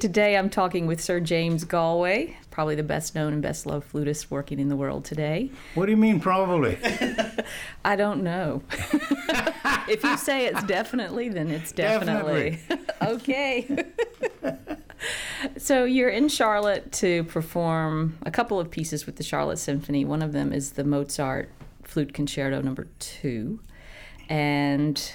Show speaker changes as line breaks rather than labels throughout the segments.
Today I'm talking with Sir James Galway, probably the best known and best loved flutist working in the world today.
What do you mean, probably?
I don't know. if you say it's definitely, then it's definitely. okay. so you're in Charlotte to perform a couple of pieces with the Charlotte Symphony. One of them is the Mozart Flute Concerto Number Two, and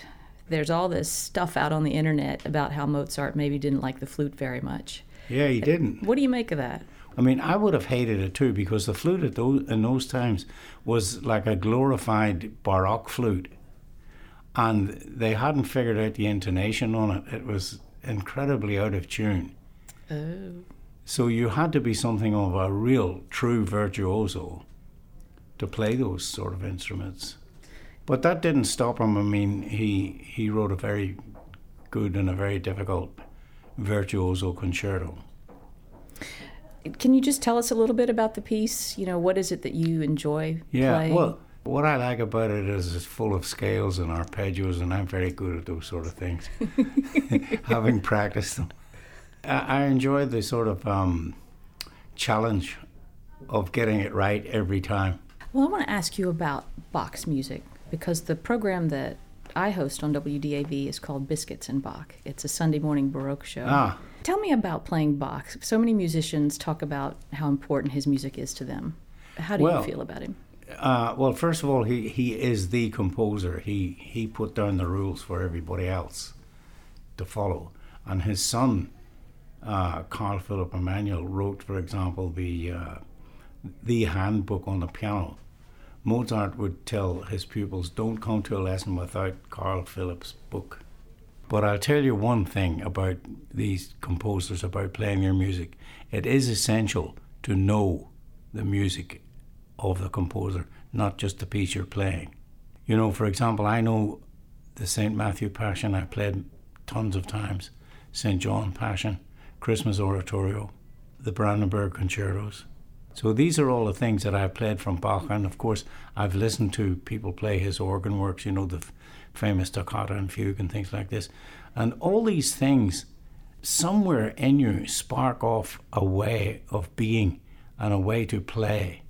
there's all this stuff out on the internet about how Mozart maybe didn't like the flute very much.
Yeah, he didn't.
What do you make of that?
I mean, I would have hated it too because the flute at those, in those times was like a glorified Baroque flute. And they hadn't figured out the intonation on it. It was incredibly out of tune.
Oh.
So you had to be something of a real, true virtuoso to play those sort of instruments. But that didn't stop him. I mean, he he wrote a very good and a very difficult virtuoso concerto.
Can you just tell us a little bit about the piece? You know, what is it that you enjoy
Yeah,
playing?
well, what I like about it is it's full of scales and arpeggios, and I'm very good at those sort of things, having practiced them. I, I enjoy the sort of um, challenge of getting it right every time.
Well, I want to ask you about Bach's music because the program that I host on WDAV is called Biscuits and Bach. It's a Sunday morning Baroque show.
Ah.
Tell me about playing Bach. So many musicians talk about how important his music is to them. How do
Well,
you feel about him?
Uh, well, first of all, he, he is the composer. He he put down the rules for everybody else to follow. And his son, uh, Carl Philipp Emanuel, wrote, for example, the uh, the handbook on the piano. Mozart would tell his pupils, "Don't come to a lesson without Carl Philipp's book." But I'll tell you one thing about these composers about playing their music. It is essential to know the music of the composer, not just the piece you're playing. You know, for example, I know the St. Matthew Passion, I've played tons of times, St. John Passion, Christmas Oratorio, the Brandenburg Concertos. So these are all the things that I've played from Bach, and of course, I've listened to people play his organ works, you know, the f- famous toccata and fugue and things like this. And all these things, somewhere in you, spark off a way of being and a way to play.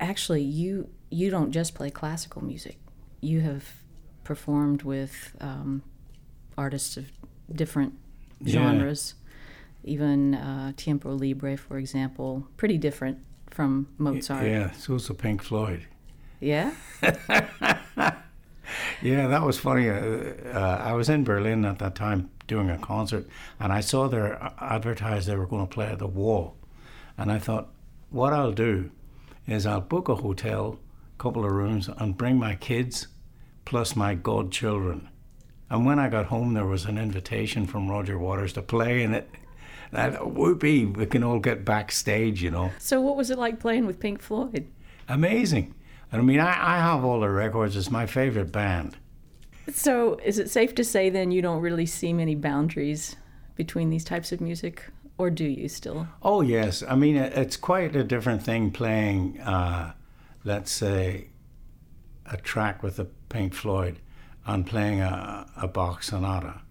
Actually, you you don't just play classical music. You have performed with um, artists of different
Yeah.
genres. Even uh, Tiempo Libre, for example, pretty different from Mozart.
Yeah, so it's a Pink Floyd.
Yeah?
Yeah, that was funny. Uh, uh, I was in Berlin at that time doing a concert, and I saw their advertised they were going to play at the Wall, and I thought, what I'll do is I'll book a hotel, couple of rooms, and bring my kids, plus my godchildren. And when I got home, there was an invitation from Roger Waters to play in it. Thought, whoopee, we can all get backstage, you know.
So, what was it like playing with Pink Floyd?
Amazing. I mean, I, I have all the records. It's my favorite band.
So, is it safe to say then you don't really see many boundaries between these types of music, or do you still?
Oh yes, I mean it's quite a different thing playing, uh, let's say, a track with the Pink Floyd, and playing a, a Bach sonata.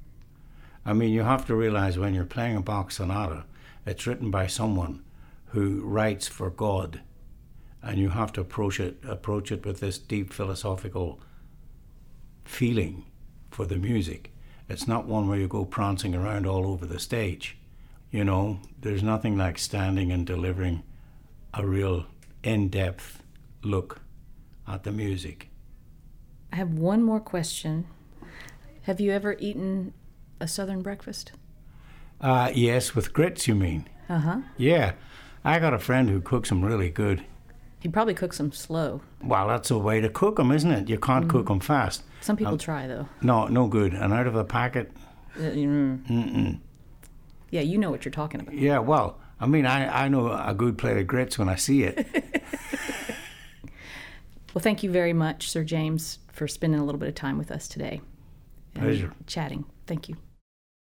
I mean, you have to realize when you're playing a Bach sonata, it's written by someone who writes for God, and you have to approach it approach it with this deep philosophical feeling for the music. It's not one where you go prancing around all over the stage. You know, there's nothing like standing and delivering a real in depth look at the music.
I have one more question. Have you ever eaten a Southern breakfast?
Uh, yes, with grits, you mean?
Uh huh.
Yeah. I got a friend who cooks them really good.
He probably cooks them slow.
Well, that's a way to cook them, isn't it? You can't cook 'em cook them fast.
Some people
Um,
try though.
No, no good. And out of the packet,
Uh, mm.
mm-mm.
Yeah, you know what you're talking about.
Yeah, well, I mean, I, I know a good plate of grits when I see it.
Well, thank you very much, Sir James, for spending a little bit of time with us today.
Pleasure.
Chatting. Thank you.